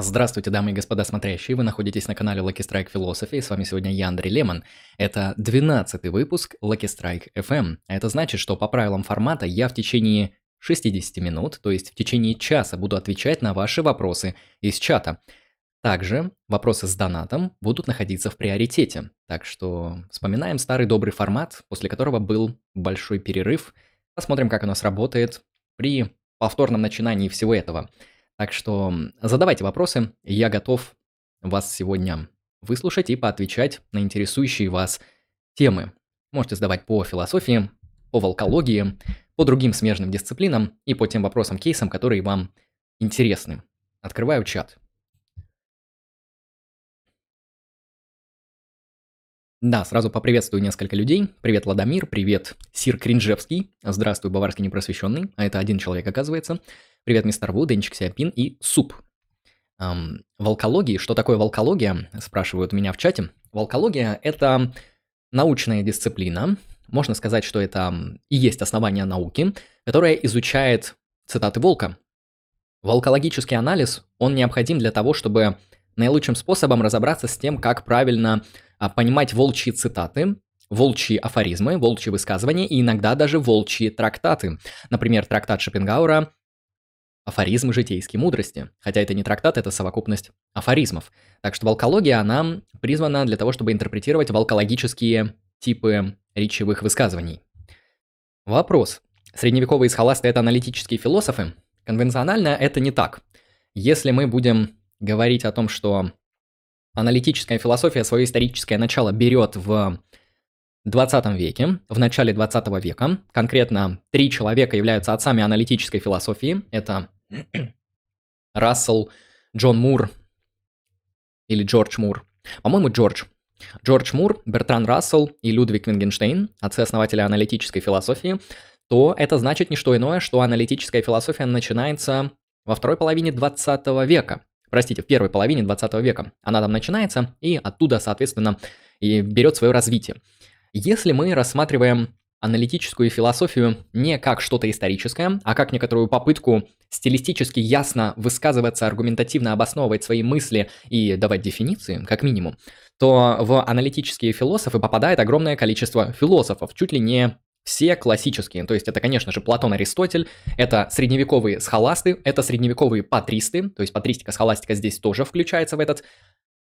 Здравствуйте, дамы и господа смотрящие, вы находитесь на канале Lucky Strike Philosophy, с вами сегодня я, Андрей Лемон. Это 12 выпуск Lucky Strike FM. Это значит, что по правилам формата я в течение 60 минут, то есть в течение часа буду отвечать на ваши вопросы из чата. Также вопросы с донатом будут находиться в приоритете, так что вспоминаем старый добрый формат, после которого был большой перерыв. Посмотрим, как у нас работает при повторном начинании всего этого. Так что задавайте вопросы, я готов вас сегодня выслушать и поотвечать на интересующие вас темы. Можете задавать по философии, по волкологии, по другим смежным дисциплинам и по тем вопросам, кейсам, которые вам интересны. Открываю чат. Да, сразу поприветствую несколько людей. Привет, Ладомир, привет, Сир Кринжевский, здравствуй, Баварский Непросвещенный, а это один человек, оказывается. Привет, мистер Ву, Денчик Сиапин и Суп. Эм, волкологии, что такое волкология, спрашивают меня в чате. Волкология – это научная дисциплина, можно сказать, что это и есть основание науки, которая изучает цитаты волка. Волкологический анализ, он необходим для того, чтобы наилучшим способом разобраться с тем, как правильно а, понимать волчьи цитаты, волчьи афоризмы, волчьи высказывания и иногда даже волчьи трактаты. Например, трактат Шопенгауэра афоризмы житейской мудрости. Хотя это не трактат, это совокупность афоризмов. Так что волкология, она призвана для того, чтобы интерпретировать волкологические типы речевых высказываний. Вопрос. Средневековые схоласты – это аналитические философы? Конвенционально это не так. Если мы будем говорить о том, что аналитическая философия свое историческое начало берет в 20 веке, в начале 20 века, конкретно три человека являются отцами аналитической философии. Это Рассел, Джон Мур или Джордж Мур. По-моему, Джордж. Джордж Мур, Бертран Рассел и Людвиг Вингенштейн, отцы-основатели аналитической философии, то это значит не что иное, что аналитическая философия начинается во второй половине 20 века. Простите, в первой половине 20 века. Она там начинается и оттуда, соответственно, и берет свое развитие. Если мы рассматриваем аналитическую философию не как что-то историческое, а как некоторую попытку стилистически ясно высказываться, аргументативно обосновывать свои мысли и давать дефиниции, как минимум, то в аналитические философы попадает огромное количество философов, чуть ли не все классические. То есть это, конечно же, Платон, Аристотель, это средневековые схоласты, это средневековые патристы, то есть патристика, схоластика здесь тоже включается в этот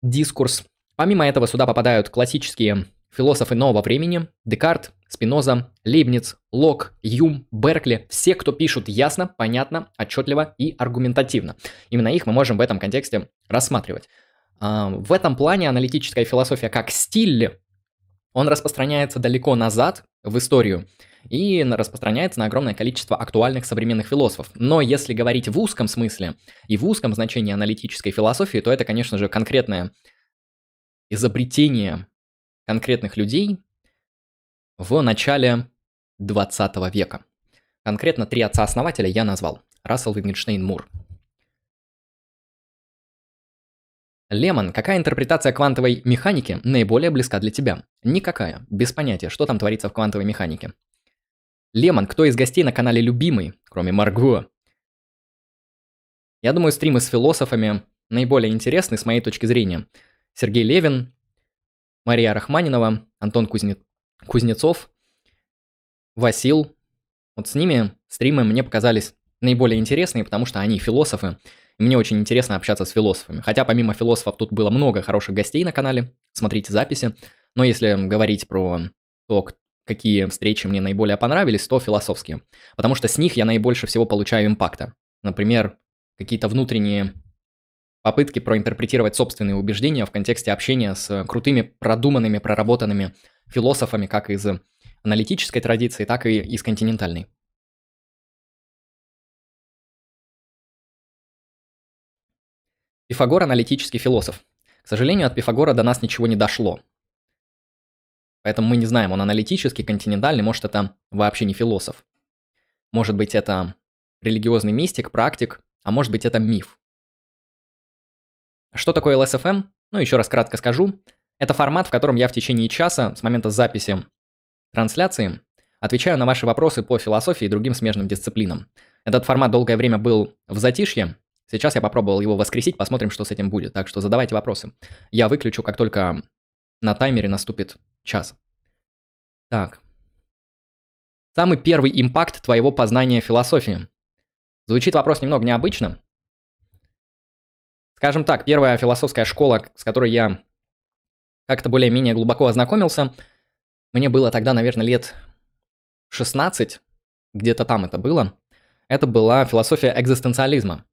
дискурс. Помимо этого сюда попадают классические философы нового времени, Декарт, Спиноза, Лейбниц, Лок, Юм, Беркли, все, кто пишут ясно, понятно, отчетливо и аргументативно. Именно их мы можем в этом контексте рассматривать. А, в этом плане аналитическая философия как стиль, он распространяется далеко назад в историю и распространяется на огромное количество актуальных современных философов. Но если говорить в узком смысле и в узком значении аналитической философии, то это, конечно же, конкретное изобретение конкретных людей в начале 20 века. Конкретно три отца-основателя я назвал. Рассел Вингенштейн Мур. Лемон, какая интерпретация квантовой механики наиболее близка для тебя? Никакая, без понятия, что там творится в квантовой механике. Лемон, кто из гостей на канале любимый, кроме Марго? Я думаю, стримы с философами наиболее интересны с моей точки зрения. Сергей Левин, Мария Рахманинова, Антон Кузне... Кузнецов, Васил. Вот с ними стримы мне показались наиболее интересные, потому что они философы. И мне очень интересно общаться с философами. Хотя помимо философов тут было много хороших гостей на канале. Смотрите записи. Но если говорить про то, какие встречи мне наиболее понравились, то философские. Потому что с них я наибольше всего получаю импакта. Например, какие-то внутренние попытки проинтерпретировать собственные убеждения в контексте общения с крутыми, продуманными, проработанными философами как из аналитической традиции, так и из континентальной. Пифагор – аналитический философ. К сожалению, от Пифагора до нас ничего не дошло. Поэтому мы не знаем, он аналитический, континентальный, может это вообще не философ. Может быть это религиозный мистик, практик, а может быть это миф. Что такое LSFM? Ну, еще раз кратко скажу. Это формат, в котором я в течение часа с момента записи трансляции отвечаю на ваши вопросы по философии и другим смежным дисциплинам. Этот формат долгое время был в затишье, Сейчас я попробовал его воскресить, посмотрим, что с этим будет. Так что задавайте вопросы. Я выключу, как только на таймере наступит час. Так. Самый первый импакт твоего познания философии. Звучит вопрос немного необычно. Скажем так, первая философская школа, с которой я как-то более-менее глубоко ознакомился, мне было тогда, наверное, лет 16, где-то там это было. Это была философия экзистенциализма.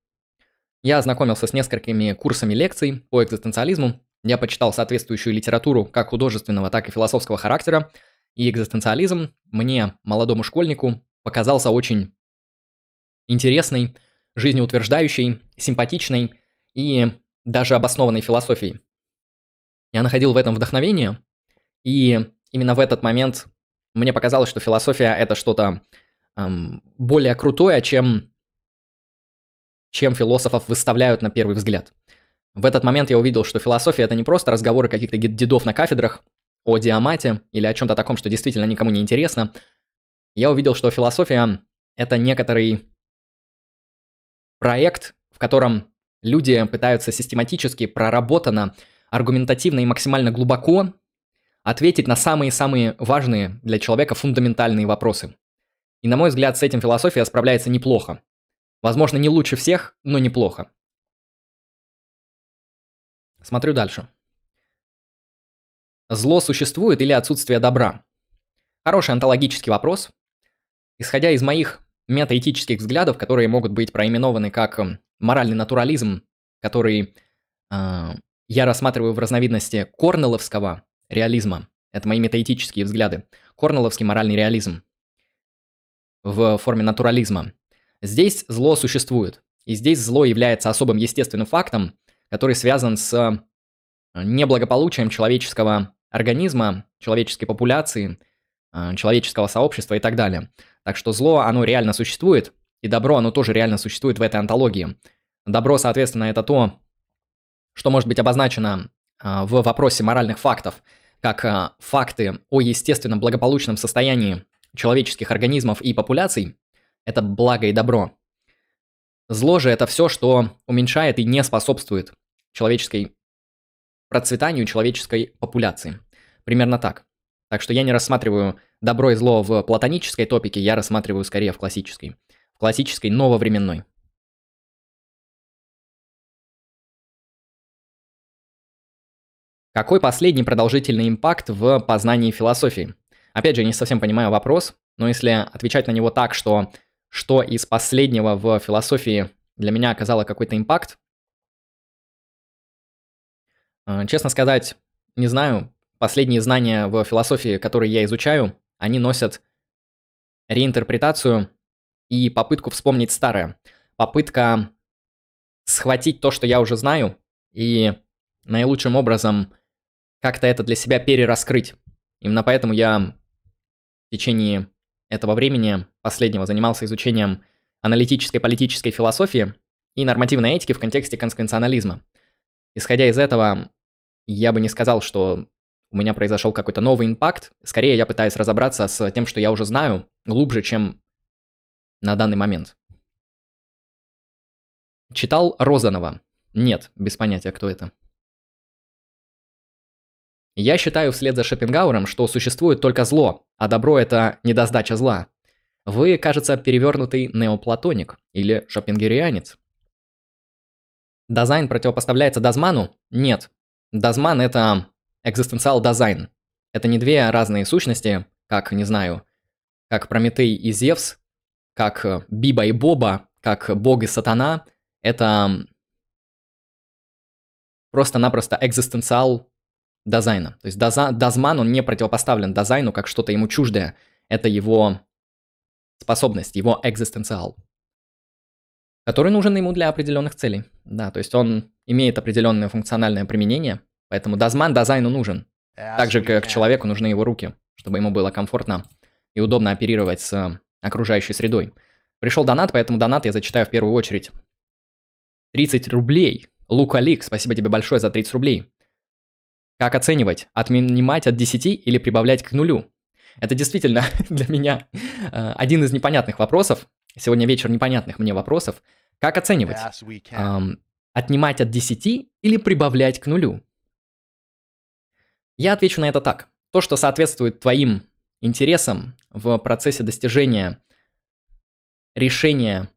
Я ознакомился с несколькими курсами лекций по экзистенциализму. Я почитал соответствующую литературу как художественного, так и философского характера. И экзистенциализм мне, молодому школьнику, показался очень интересной, жизнеутверждающей, симпатичной и даже обоснованной философией. Я находил в этом вдохновение, и именно в этот момент мне показалось, что философия это что-то эм, более крутое, чем, чем философов выставляют на первый взгляд. В этот момент я увидел, что философия это не просто разговоры каких-то дедов на кафедрах о диамате или о чем-то таком, что действительно никому не интересно. Я увидел, что философия это некоторый проект, в котором люди пытаются систематически, проработанно, аргументативно и максимально глубоко ответить на самые-самые важные для человека фундаментальные вопросы. И на мой взгляд, с этим философия справляется неплохо. Возможно, не лучше всех, но неплохо. Смотрю дальше. Зло существует или отсутствие добра? Хороший онтологический вопрос. Исходя из моих метаэтических взглядов, которые могут быть проименованы как эм, моральный натурализм, который э, я рассматриваю в разновидности корнеловского реализма. Это мои метаэтические взгляды. Корнеловский моральный реализм в форме натурализма. Здесь зло существует. И здесь зло является особым естественным фактом, который связан с неблагополучием человеческого организма, человеческой популяции, э, человеческого сообщества и так далее. Так что зло, оно реально существует, и добро, оно тоже реально существует в этой антологии. Добро, соответственно, это то, что может быть обозначено а, в вопросе моральных фактов, как а, факты о естественном благополучном состоянии человеческих организмов и популяций, это благо и добро. Зло же это все, что уменьшает и не способствует человеческой процветанию человеческой популяции. Примерно так. Так что я не рассматриваю добро и зло в платонической топике, я рассматриваю скорее в классической. Классической нововременной. Какой последний продолжительный импакт в познании философии? Опять же, не совсем понимаю вопрос, но если отвечать на него так, что что из последнего в философии для меня оказало какой-то импакт, э, честно сказать, не знаю, последние знания в философии, которые я изучаю, они носят реинтерпретацию и попытку вспомнить старое. Попытка схватить то, что я уже знаю, и наилучшим образом как-то это для себя перераскрыть. Именно поэтому я в течение этого времени последнего занимался изучением аналитической политической философии и нормативной этики в контексте конституционализма. Исходя из этого, я бы не сказал, что у меня произошел какой-то новый импакт. Скорее, я пытаюсь разобраться с тем, что я уже знаю, глубже, чем на данный момент. Читал Розанова? Нет, без понятия, кто это. Я считаю вслед за Шопенгауэром, что существует только зло, а добро – это недосдача зла. Вы, кажется, перевернутый неоплатоник или шопенгерианец. Дизайн противопоставляется Дазману? Нет. Дазман – это экзистенциал дизайн. Это не две разные сущности, как, не знаю, как Прометей и Зевс, как э, Биба и Боба, как Бог и Сатана. Это просто-напросто экзистенциал дизайна. То есть даза, дазман, он не противопоставлен дизайну как что-то ему чуждое. Это его способность, его экзистенциал, который нужен ему для определенных целей. Да, то есть он имеет определенное функциональное применение, Поэтому дазман дизайну нужен. Так же, как человеку нужны его руки, чтобы ему было комфортно и удобно оперировать с окружающей средой. Пришел донат, поэтому донат я зачитаю в первую очередь. 30 рублей. Лукалик, спасибо тебе большое за 30 рублей. Как оценивать? Отнимать от 10 или прибавлять к нулю? Это действительно для меня э, один из непонятных вопросов. Сегодня вечер непонятных мне вопросов. Как оценивать? Эм, отнимать от 10 или прибавлять к нулю? Я отвечу на это так. То, что соответствует твоим интересам в процессе достижения решения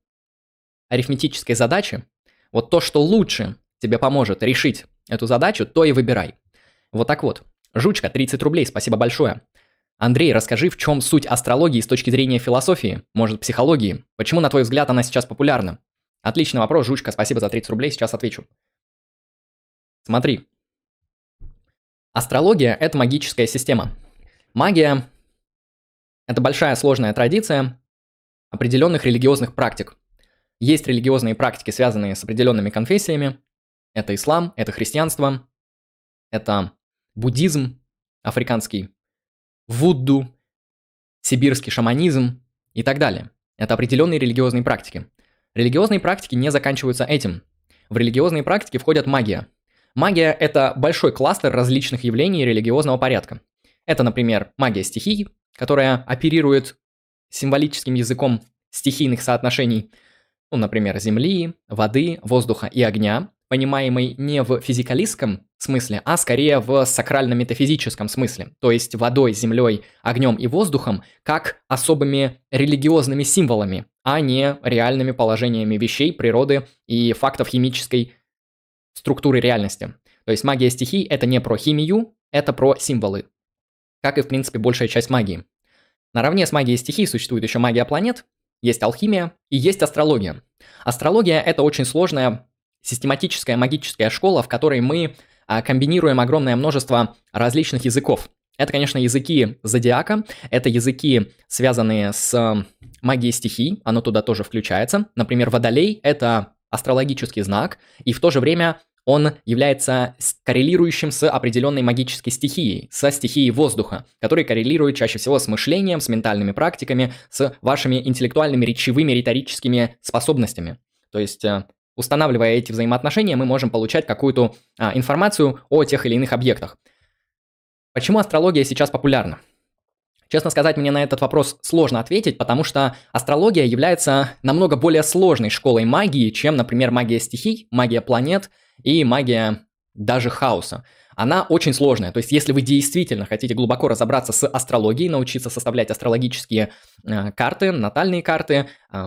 арифметической задачи, вот то, что лучше тебе поможет решить эту задачу, то и выбирай. Вот так вот. Жучка, 30 рублей, спасибо большое. Андрей, расскажи, в чем суть астрологии с точки зрения философии, может, психологии? Почему, на твой взгляд, она сейчас популярна? Отличный вопрос, Жучка, спасибо за 30 рублей, сейчас отвечу. Смотри, Астрология – это магическая система. Магия – это большая сложная традиция определенных религиозных практик. Есть религиозные практики, связанные с определенными конфессиями. Это ислам, это христианство, это буддизм африканский, вудду, сибирский шаманизм и так далее. Это определенные религиозные практики. Религиозные практики не заканчиваются этим. В религиозные практики входят магия – Магия – это большой кластер различных явлений религиозного порядка. Это, например, магия стихий, которая оперирует символическим языком стихийных соотношений, ну, например, земли, воды, воздуха и огня, понимаемый не в физикалистском смысле, а скорее в сакрально-метафизическом смысле, то есть водой, землей, огнем и воздухом как особыми религиозными символами, а не реальными положениями вещей, природы и фактов химической структуры реальности. То есть магия стихий – это не про химию, это про символы. Как и, в принципе, большая часть магии. Наравне с магией стихий существует еще магия планет, есть алхимия и есть астрология. Астрология – это очень сложная систематическая магическая школа, в которой мы а, комбинируем огромное множество различных языков. Это, конечно, языки зодиака, это языки, связанные с магией стихий, оно туда тоже включается. Например, водолей – это астрологический знак, и в то же время он является коррелирующим с определенной магической стихией, со стихией воздуха, который коррелирует чаще всего с мышлением, с ментальными практиками, с вашими интеллектуальными, речевыми, риторическими способностями. То есть, э, устанавливая эти взаимоотношения, мы можем получать какую-то а, информацию о тех или иных объектах. Почему астрология сейчас популярна? Честно сказать, мне на этот вопрос сложно ответить, потому что астрология является намного более сложной школой магии, чем, например, магия стихий, магия планет и магия даже хаоса. Она очень сложная, то есть если вы действительно хотите глубоко разобраться с астрологией, научиться составлять астрологические э, карты, натальные карты, э,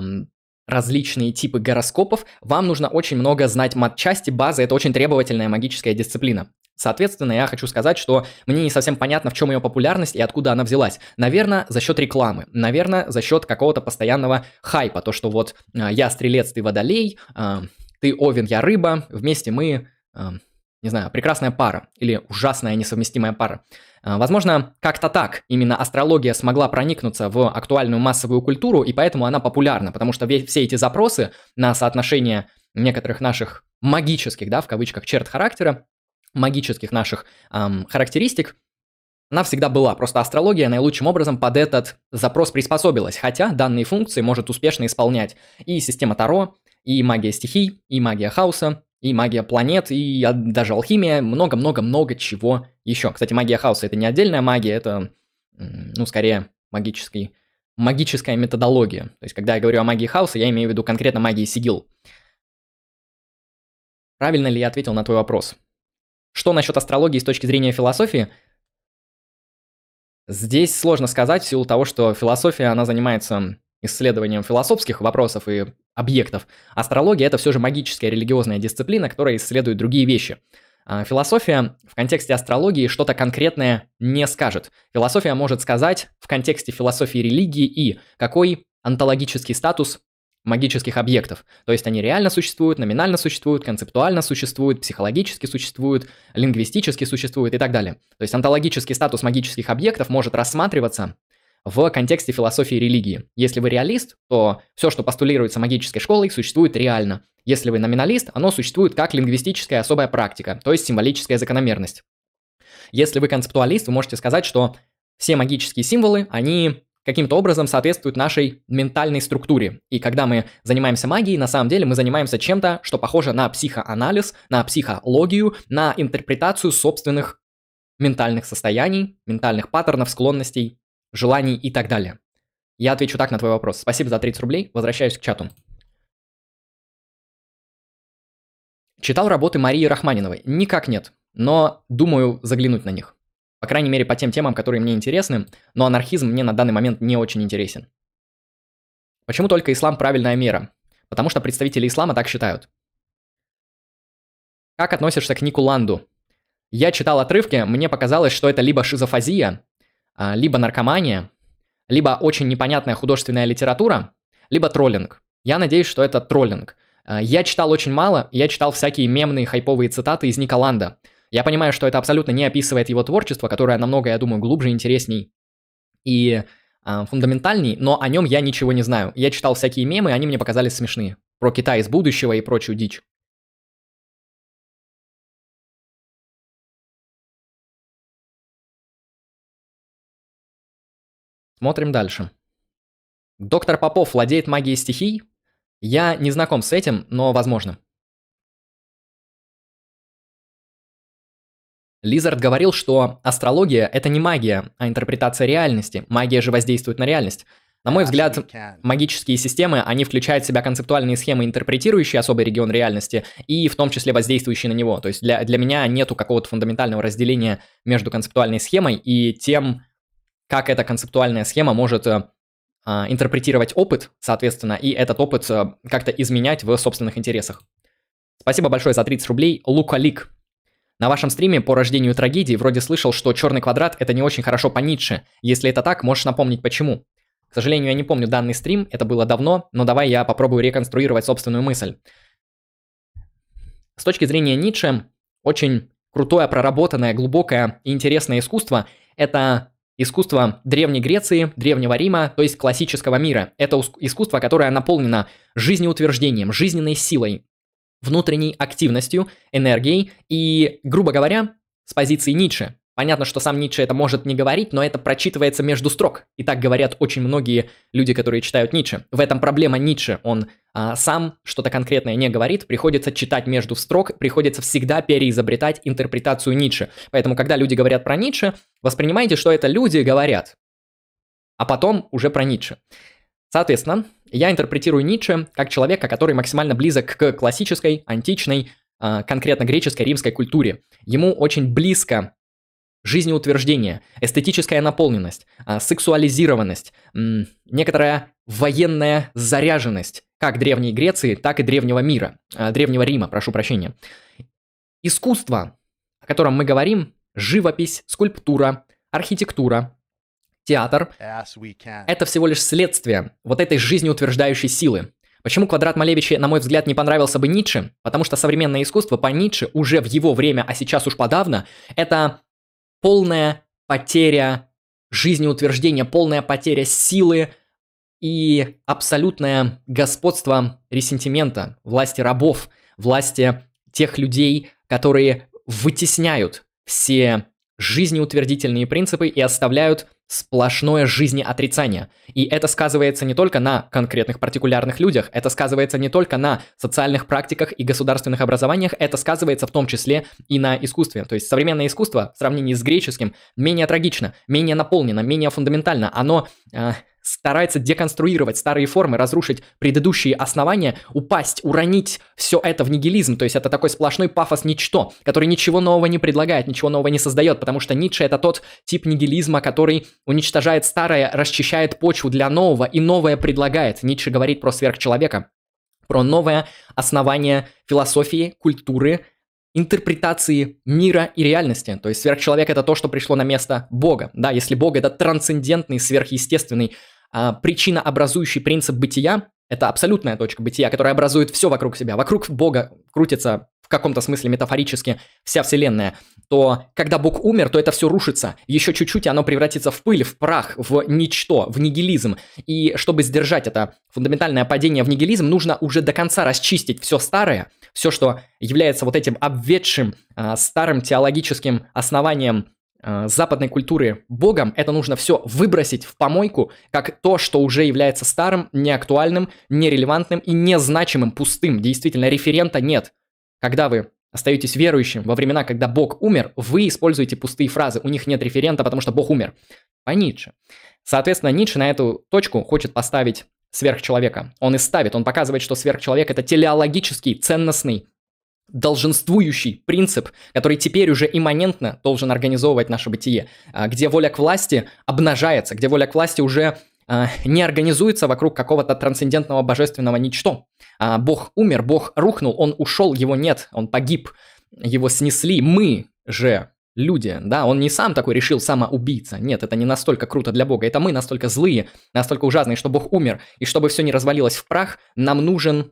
различные типы гороскопов, вам нужно очень много знать матчасти, базы, это очень требовательная магическая дисциплина. Соответственно, я хочу сказать, что мне не совсем понятно, в чем ее популярность и откуда она взялась. Наверное, за счет рекламы. Наверное, за счет какого-то постоянного хайпа. То, что вот а, я стрелец, ты водолей, а, ты овен, я рыба, вместе мы, а, не знаю, прекрасная пара или ужасная несовместимая пара. Возможно, как-то так именно астрология смогла проникнуться в актуальную массовую культуру, и поэтому она популярна, потому что все эти запросы на соотношение некоторых наших магических, да, в кавычках, черт характера, магических наших эм, характеристик, она всегда была. Просто астрология наилучшим образом под этот запрос приспособилась. Хотя данные функции может успешно исполнять и система Таро, и магия стихий, и магия хаоса, и магия планет, и даже алхимия, много-много-много чего еще. Кстати, магия хаоса это не отдельная магия, это, ну, скорее магический, магическая методология. То есть, когда я говорю о магии хаоса, я имею в виду конкретно магии сигил. Правильно ли я ответил на твой вопрос? Что насчет астрологии с точки зрения философии? Здесь сложно сказать в силу того, что философия, она занимается исследованием философских вопросов и объектов. Астрология – это все же магическая религиозная дисциплина, которая исследует другие вещи. А философия в контексте астрологии что-то конкретное не скажет. Философия может сказать в контексте философии религии и какой онтологический статус магических объектов. То есть они реально существуют, номинально существуют, концептуально существуют, психологически существуют, лингвистически существуют и так далее. То есть онтологический статус магических объектов может рассматриваться в контексте философии религии. Если вы реалист, то все, что постулируется магической школой, существует реально. Если вы номиналист, оно существует как лингвистическая особая практика, то есть символическая закономерность. Если вы концептуалист, вы можете сказать, что все магические символы, они каким-то образом соответствует нашей ментальной структуре. И когда мы занимаемся магией, на самом деле мы занимаемся чем-то, что похоже на психоанализ, на психологию, на интерпретацию собственных ментальных состояний, ментальных паттернов, склонностей, желаний и так далее. Я отвечу так на твой вопрос. Спасибо за 30 рублей. Возвращаюсь к чату. Читал работы Марии Рахманиновой? Никак нет, но думаю заглянуть на них. По крайней мере, по тем темам, которые мне интересны, но анархизм мне на данный момент не очень интересен. Почему только ислам правильная мера? Потому что представители ислама так считают. Как относишься к Нику Ланду? Я читал отрывки, мне показалось, что это либо шизофазия, либо наркомания, либо очень непонятная художественная литература, либо троллинг. Я надеюсь, что это троллинг. А, я читал очень мало, я читал всякие мемные хайповые цитаты из Ника Ланда. Я понимаю, что это абсолютно не описывает его творчество, которое намного, я думаю, глубже, интересней и э, фундаментальней, но о нем я ничего не знаю. Я читал всякие мемы, они мне показались смешные. Про Китай из будущего и прочую дичь. Смотрим дальше. Доктор Попов владеет магией стихий? Я не знаком с этим, но возможно. Лизард говорил, что астрология – это не магия, а интерпретация реальности. Магия же воздействует на реальность. На мой взгляд, магические системы, они включают в себя концептуальные схемы, интерпретирующие особый регион реальности, и в том числе воздействующие на него. То есть для, для меня нету какого-то фундаментального разделения между концептуальной схемой и тем, как эта концептуальная схема может э, а, интерпретировать опыт, соответственно, и этот опыт э, как-то изменять в собственных интересах. Спасибо большое за 30 рублей. Лукалик. На вашем стриме по рождению трагедии вроде слышал, что черный квадрат это не очень хорошо по Ницше. Если это так, можешь напомнить почему. К сожалению, я не помню данный стрим, это было давно, но давай я попробую реконструировать собственную мысль. С точки зрения Ницше, очень крутое, проработанное, глубокое и интересное искусство – это Искусство Древней Греции, Древнего Рима, то есть классического мира. Это искусство, которое наполнено жизнеутверждением, жизненной силой, внутренней активностью, энергией и, грубо говоря, с позиции Ницше. Понятно, что сам Ницше это может не говорить, но это прочитывается между строк. И так говорят очень многие люди, которые читают Ницше. В этом проблема Ницше. Он а, сам что-то конкретное не говорит, приходится читать между строк, приходится всегда переизобретать интерпретацию Ницше. Поэтому, когда люди говорят про Ницше, воспринимайте, что это люди говорят, а потом уже про Ницше. Соответственно, я интерпретирую Ницше как человека, который максимально близок к классической, античной, а, конкретно греческой, римской культуре. Ему очень близко жизнеутверждение, эстетическая наполненность, а, сексуализированность, некоторая военная заряженность как Древней Греции, так и Древнего мира, а, Древнего Рима, прошу прощения. Искусство, о котором мы говорим, живопись, скульптура, архитектура, театр – это всего лишь следствие вот этой жизнеутверждающей силы. Почему квадрат Малевича, на мой взгляд, не понравился бы Ницше? Потому что современное искусство по Ницше уже в его время, а сейчас уж подавно, это полная потеря жизнеутверждения, полная потеря силы и абсолютное господство ресентимента, власти рабов, власти тех людей, которые вытесняют все жизнеутвердительные принципы и оставляют сплошное жизнеотрицание. И это сказывается не только на конкретных партикулярных людях, это сказывается не только на социальных практиках и государственных образованиях, это сказывается в том числе и на искусстве. То есть современное искусство в сравнении с греческим менее трагично, менее наполнено, менее фундаментально. Оно э, старается деконструировать старые формы, разрушить предыдущие основания, упасть, уронить все это в нигилизм. То есть это такой сплошной пафос ничто, который ничего нового не предлагает, ничего нового не создает, потому что Ницше это тот тип нигилизма, который уничтожает старое, расчищает почву для нового и новое предлагает. Ницше говорит про сверхчеловека, про новое основание философии, культуры, интерпретации мира и реальности. То есть сверхчеловек это то, что пришло на место Бога. Да, если Бог это трансцендентный, сверхъестественный а, причина образующий принцип бытия – это абсолютная точка бытия, которая образует все вокруг себя. Вокруг Бога крутится в каком-то смысле метафорически вся Вселенная, то когда Бог умер, то это все рушится. Еще чуть-чуть, и оно превратится в пыль, в прах, в ничто, в нигилизм. И чтобы сдержать это фундаментальное падение в нигилизм, нужно уже до конца расчистить все старое, все, что является вот этим обветшим, а, старым теологическим основанием Э, западной культуры Богом, это нужно все выбросить в помойку, как то, что уже является старым, неактуальным, нерелевантным и незначимым, пустым. Действительно, референта нет. Когда вы остаетесь верующим во времена, когда Бог умер, вы используете пустые фразы, у них нет референта, потому что Бог умер. По Ницше. Соответственно, Ницше на эту точку хочет поставить сверхчеловека. Он и ставит, он показывает, что сверхчеловек – это телеологический, ценностный, долженствующий принцип, который теперь уже имманентно должен организовывать наше бытие, а, где воля к власти обнажается, где воля к власти уже а, не организуется вокруг какого-то трансцендентного божественного ничто. А, Бог умер, Бог рухнул, он ушел, его нет, он погиб, его снесли. Мы же люди, да, он не сам такой решил самоубийца. Нет, это не настолько круто для Бога. Это мы настолько злые, настолько ужасные, что Бог умер. И чтобы все не развалилось в прах, нам нужен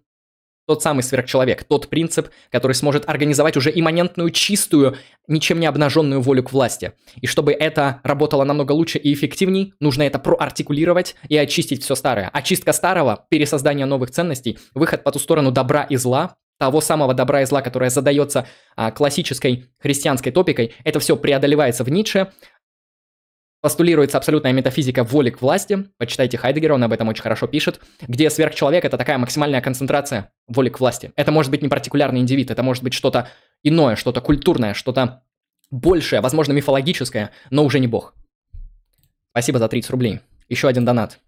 тот самый сверхчеловек, тот принцип, который сможет организовать уже имманентную, чистую, ничем не обнаженную волю к власти. И чтобы это работало намного лучше и эффективней, нужно это проартикулировать и очистить все старое. Очистка старого, пересоздание новых ценностей, выход по ту сторону добра и зла, того самого добра и зла, которое задается а, классической христианской топикой, это все преодолевается в Ницше, постулируется абсолютная метафизика воли к власти, почитайте Хайдегера, он об этом очень хорошо пишет, где сверхчеловек – это такая максимальная концентрация воли к власти. Это может быть не партикулярный индивид, это может быть что-то иное, что-то культурное, что-то большее, возможно, мифологическое, но уже не бог. Спасибо за 30 рублей. Еще один донат.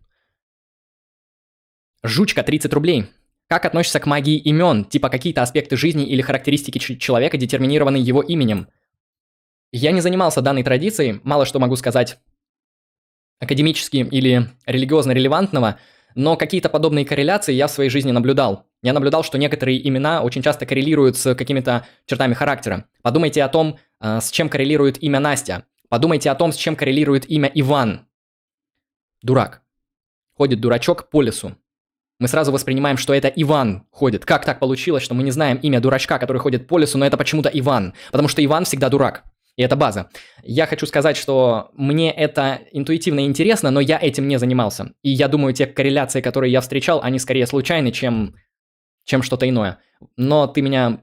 Жучка, 30 рублей. Как относишься к магии имен, типа какие-то аспекты жизни или характеристики человека, детерминированные его именем? Я не занимался данной традицией, мало что могу сказать академически или религиозно релевантного, но какие-то подобные корреляции я в своей жизни наблюдал. Я наблюдал, что некоторые имена очень часто коррелируют с какими-то чертами характера. Подумайте о том, э, с чем коррелирует имя Настя. Подумайте о том, с чем коррелирует имя Иван. Дурак. Ходит дурачок по лесу. Мы сразу воспринимаем, что это Иван ходит. Как так получилось, что мы не знаем имя дурачка, который ходит по лесу, но это почему-то Иван? Потому что Иван всегда дурак. И это база. Я хочу сказать, что мне это интуитивно интересно, но я этим не занимался. И я думаю, те корреляции, которые я встречал, они скорее случайны, чем, чем что-то иное. Но ты меня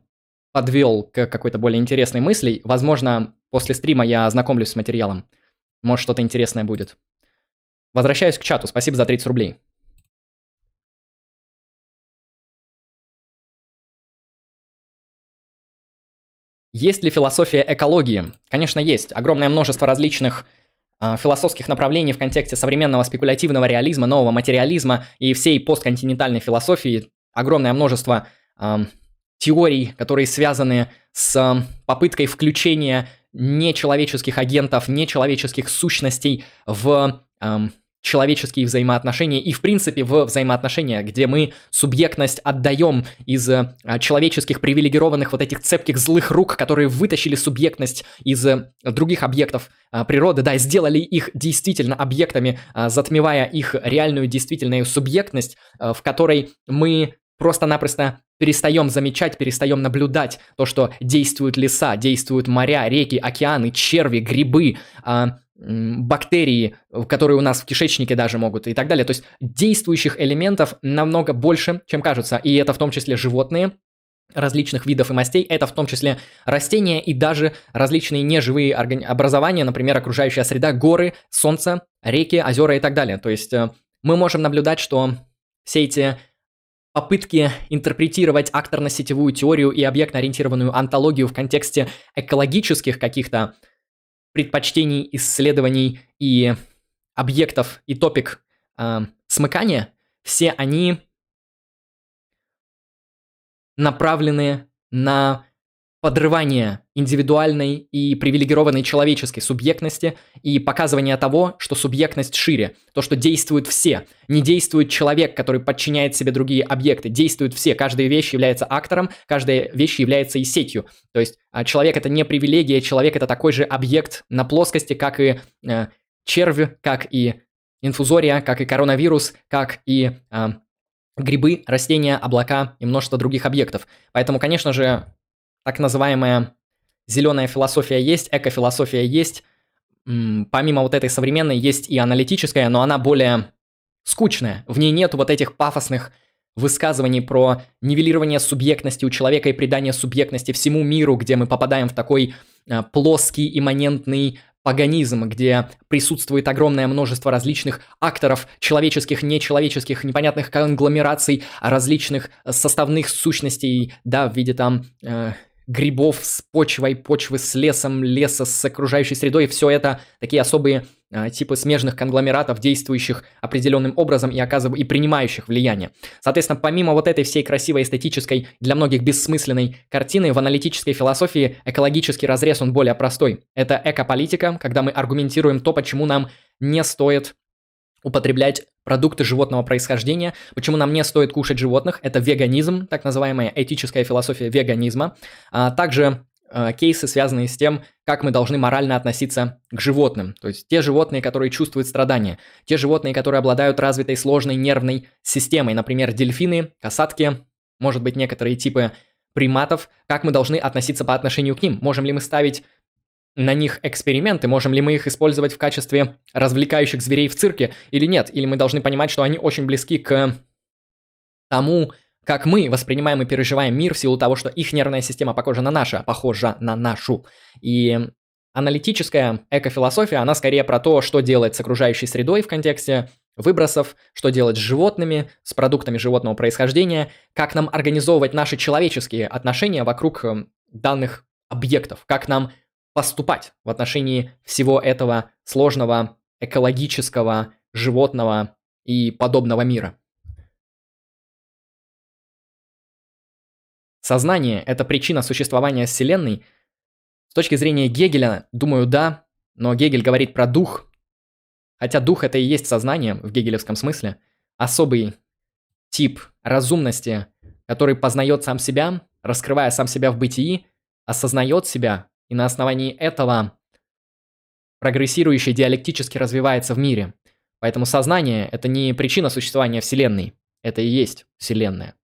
подвел к какой-то более интересной мысли. Возможно, после стрима я ознакомлюсь с материалом. Может, что-то интересное будет. Возвращаюсь к чату. Спасибо за 30 рублей. Есть ли философия экологии? Конечно, есть. Огромное множество различных э, философских направлений в контексте современного спекулятивного реализма, нового материализма и всей постконтинентальной философии. Огромное множество э, теорий, которые связаны с э, попыткой включения нечеловеческих агентов, нечеловеческих сущностей в э, человеческие взаимоотношения и, в принципе, в взаимоотношения, где мы субъектность отдаем из а, человеческих привилегированных вот этих цепких злых рук, которые вытащили субъектность из а, других объектов а, природы, да, сделали их действительно объектами, затмевая их реальную действительную субъектность, в которой мы просто-напросто перестаем замечать, перестаем наблюдать то, что действуют леса, действуют моря, реки, океаны, черви, грибы, а, бактерии, которые у нас в кишечнике даже могут и так далее. То есть действующих элементов намного больше, чем кажется. И это в том числе животные, различных видов и мастей, это в том числе растения и даже различные неживые образования, например, окружающая среда, горы, солнце, реки, озера и так далее. То есть э, мы можем наблюдать, что все эти попытки интерпретировать акторно-сетевую теорию и объектно-ориентированную антологию в контексте экологических каких-то предпочтений, исследований и объектов и топик э, смыкания, все они направлены на подрывание индивидуальной и привилегированной человеческой субъектности и показывание того, что субъектность шире, то, что действуют все. Не действует человек, который подчиняет себе другие объекты, действуют все. Каждая вещь является актором, каждая вещь является и сетью. То есть а, человек это не привилегия, человек это такой же объект на плоскости, как и э, червь, как и инфузория, как и коронавирус, как и э, грибы, растения, облака и множество других объектов. Поэтому, конечно же, так называемая зеленая философия есть, экофилософия есть. Помимо вот этой современной есть и аналитическая, но она более скучная. В ней нет вот этих пафосных высказываний про нивелирование субъектности у человека и придание субъектности всему миру, где мы попадаем в такой а, плоский, имманентный паганизм, где присутствует огромное множество различных акторов, человеческих, нечеловеческих, непонятных конгломераций, различных составных сущностей, да, в виде там э, грибов с почвой, почвы с лесом, леса с окружающей средой. Все это такие особые а, типы смежных конгломератов, действующих определенным образом и, оказыв... и принимающих влияние. Соответственно, помимо вот этой всей красивой эстетической, для многих бессмысленной картины, в аналитической философии экологический разрез, он более простой. Это экополитика, когда мы аргументируем то, почему нам не стоит употреблять продукты животного происхождения. Почему нам не стоит кушать животных? Это веганизм, так называемая этическая философия веганизма. А также э, кейсы, связанные с тем, как мы должны морально относиться к животным. То есть те животные, которые чувствуют страдания, те животные, которые обладают развитой сложной нервной системой, например, дельфины, касатки, может быть, некоторые типы приматов, как мы должны относиться по отношению к ним. Можем ли мы ставить на них эксперименты, можем ли мы их использовать в качестве развлекающих зверей в цирке или нет, или мы должны понимать, что они очень близки к тому, как мы воспринимаем и переживаем мир в силу того, что их нервная система похожа на нашу, похожа на нашу. И аналитическая экофилософия, она скорее про то, что делать с окружающей средой в контексте выбросов, что делать с животными, с продуктами животного происхождения, как нам организовывать наши человеческие отношения вокруг э, данных объектов, как нам поступать в отношении всего этого сложного экологического, животного и подобного мира. Сознание – это причина существования Вселенной. С точки зрения Гегеля, думаю, да, но Гегель говорит про дух, хотя дух – это и есть сознание в гегелевском смысле, особый тип разумности, который познает сам себя, раскрывая сам себя в бытии, осознает себя и на основании этого прогрессирующий диалектически развивается в мире. Поэтому сознание – это не причина существования Вселенной, это и есть Вселенная.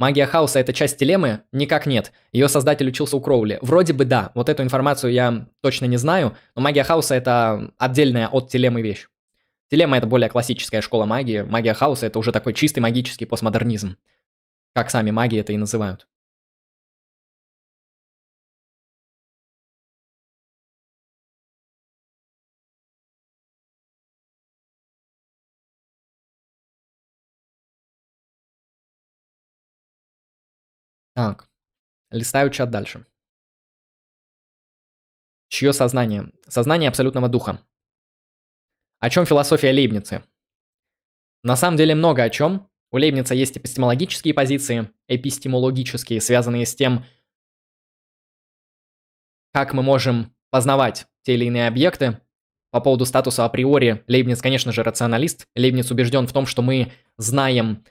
Магия хаоса – это часть телемы? Никак нет. Ее создатель учился у Кроули. Вроде бы да. Вот эту информацию я точно не знаю, но магия хаоса – это отдельная от телемы вещь. Телема – это более классическая школа магии. Магия хаоса – это уже такой чистый магический постмодернизм. Как сами маги это и называют. Так, листаю чат дальше. Чье сознание? Сознание абсолютного духа. О чем философия Лейбницы? На самом деле много о чем. У Лейбница есть эпистемологические позиции, эпистемологические, связанные с тем, как мы можем познавать те или иные объекты. По поводу статуса априори, Лейбниц, конечно же, рационалист. Лейбниц убежден в том, что мы знаем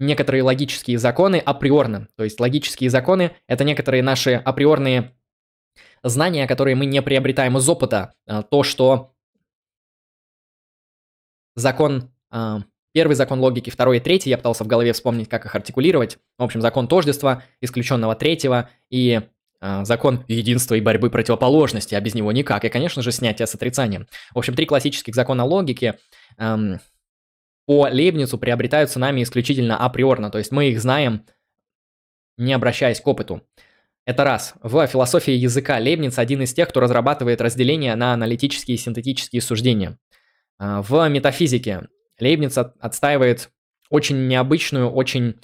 некоторые логические законы априорно. То есть логические законы – это некоторые наши априорные знания, которые мы не приобретаем из опыта. А, то, что закон, а, первый закон логики, второй и третий, я пытался в голове вспомнить, как их артикулировать. В общем, закон тождества, исключенного третьего, и а, закон единства и борьбы противоположности, а без него никак. И, конечно же, снятие с отрицанием. В общем, три классических закона логики по Лейбницу приобретаются нами исключительно априорно, то есть мы их знаем, не обращаясь к опыту. Это раз. В философии языка Лейбниц один из тех, кто разрабатывает разделение на аналитические и синтетические суждения. А, в метафизике Лейбниц отстаивает очень необычную, очень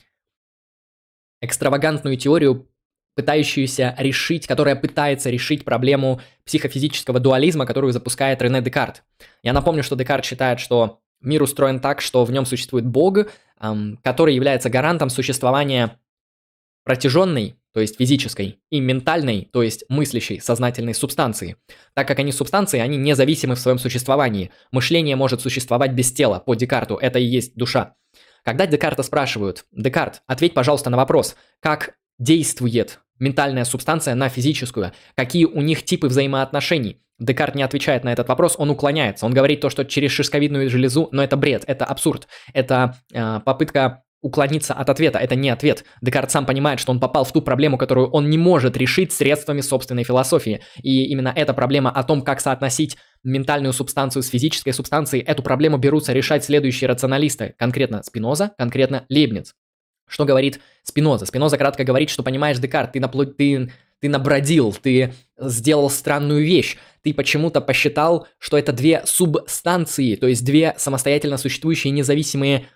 экстравагантную теорию, пытающуюся решить, которая пытается решить проблему психофизического дуализма, которую запускает Рене Декарт. Я напомню, что Декарт считает, что Мир устроен так, что в нем существует Бог, который является гарантом существования протяженной, то есть физической, и ментальной, то есть мыслящей, сознательной субстанции. Так как они субстанции, они независимы в своем существовании. Мышление может существовать без тела, по Декарту, это и есть душа. Когда Декарта спрашивают, Декарт, ответь, пожалуйста, на вопрос, как действует ментальная субстанция на физическую, какие у них типы взаимоотношений. Декарт не отвечает на этот вопрос, он уклоняется. Он говорит то, что через шишковидную железу, но это бред, это абсурд, это э, попытка уклониться от ответа, это не ответ. Декарт сам понимает, что он попал в ту проблему, которую он не может решить средствами собственной философии. И именно эта проблема о том, как соотносить ментальную субстанцию с физической субстанцией, эту проблему берутся решать следующие рационалисты, конкретно Спиноза, конкретно Лейбниц. Что говорит Спиноза? Спиноза кратко говорит, что понимаешь, Декарт, ты, напло... ты, ты набродил, ты сделал странную вещь. Ты почему-то посчитал, что это две субстанции, то есть две самостоятельно существующие независимые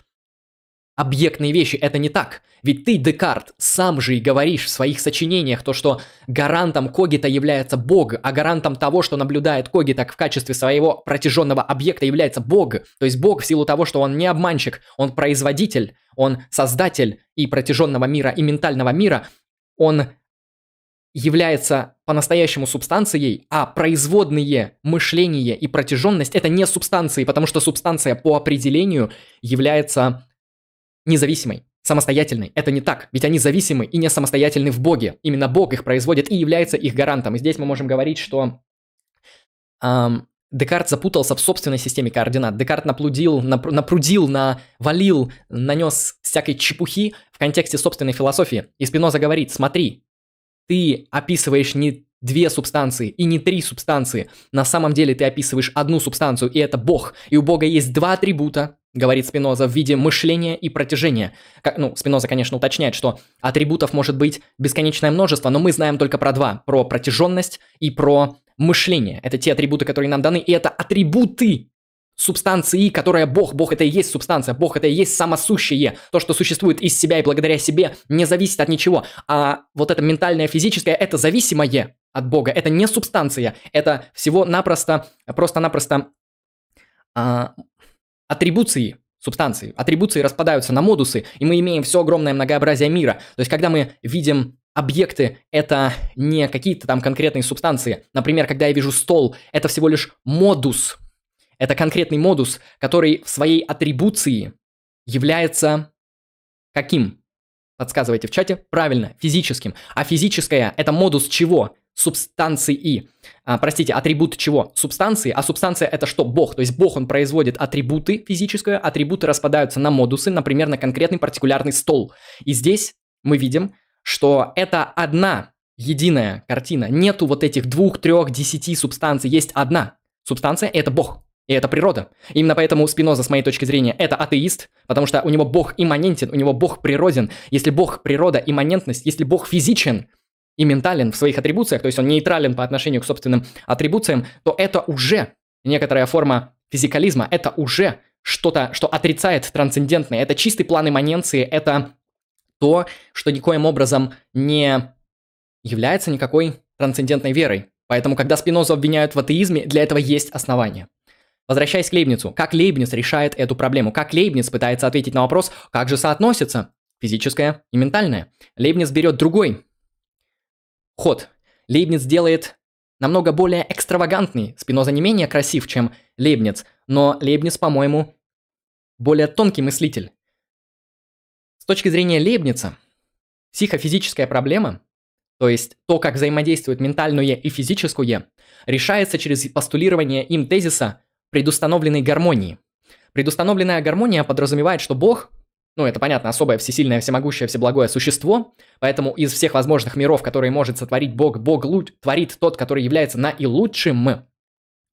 объектные вещи. Это не так. Ведь ты, Декарт, сам же и говоришь в своих сочинениях то, что гарантом Когита является Бог, а гарантом того, что наблюдает Когита в качестве своего протяженного объекта является Бог. То есть Бог в силу того, что он не обманщик, он производитель, он создатель и протяженного мира, и ментального мира, он является по-настоящему субстанцией, а производные мышление и протяженность это не субстанции, потому что субстанция по определению является независимой, самостоятельной. Это не так, ведь они зависимы и не самостоятельны в Боге. Именно Бог их производит и является их гарантом. И здесь мы можем говорить, что эм, Декарт запутался в собственной системе координат. Декарт наплудил, нап- напрудил, навалил, нанес всякой чепухи в контексте собственной философии. И Спиноза говорит, смотри, ты описываешь не две субстанции и не три субстанции. На самом деле ты описываешь одну субстанцию, и это Бог. И у Бога есть два атрибута, говорит Спиноза, в виде мышления и протяжения. Как, ну, Спиноза, конечно, уточняет, что атрибутов может быть бесконечное множество, но мы знаем только про два. Про протяженность и про мышление. Это те атрибуты, которые нам даны, и это атрибуты субстанции, которая Бог. Бог это и есть субстанция, Бог это и есть самосущее. То, что существует из себя и благодаря себе, не зависит от ничего. А вот это ментальное, физическое, это зависимое от Бога. Это не субстанция, это всего-напросто, просто-напросто а, атрибуции субстанции. Атрибуции распадаются на модусы, и мы имеем все огромное многообразие мира. То есть, когда мы видим объекты, это не какие-то там конкретные субстанции. Например, когда я вижу стол, это всего лишь модус. Это конкретный модус, который в своей атрибуции является каким? Подсказывайте в чате. Правильно, физическим. А физическое – это модус чего? субстанции. А, простите, атрибут чего? Субстанции. А субстанция это что? Бог. То есть Бог, он производит атрибуты физическое, атрибуты распадаются на модусы, например, на конкретный партикулярный стол. И здесь мы видим, что это одна единая картина. Нету вот этих двух, трех, десяти субстанций. Есть одна субстанция, это Бог. И это природа. Именно поэтому Спиноза, с моей точки зрения, это атеист, потому что у него Бог имманентен, у него Бог природен. Если Бог природа, имманентность, если Бог физичен, и ментален в своих атрибуциях, то есть он нейтрален по отношению к собственным атрибуциям, то это уже некоторая форма физикализма, это уже что-то, что отрицает трансцендентное. Это чистый план имманенции, это то, что никоим образом не является никакой трансцендентной верой. Поэтому, когда Спинозу обвиняют в атеизме, для этого есть основания. Возвращаясь к Лейбницу, как Лейбниц решает эту проблему? Как Лейбниц пытается ответить на вопрос, как же соотносится физическое и ментальное? Лейбниц берет другой ход. Лейбниц делает намного более экстравагантный. Спиноза не менее красив, чем Лейбниц, но Лейбниц, по-моему, более тонкий мыслитель. С точки зрения Лейбница, психофизическая проблема, то есть то, как взаимодействует ментальное и физическое, решается через постулирование им тезиса предустановленной гармонии. Предустановленная гармония подразумевает, что Бог ну, это понятно, особое, всесильное, всемогущее, всеблагое существо, поэтому из всех возможных миров, которые может сотворить Бог, Бог луч, творит тот, который является наилучшим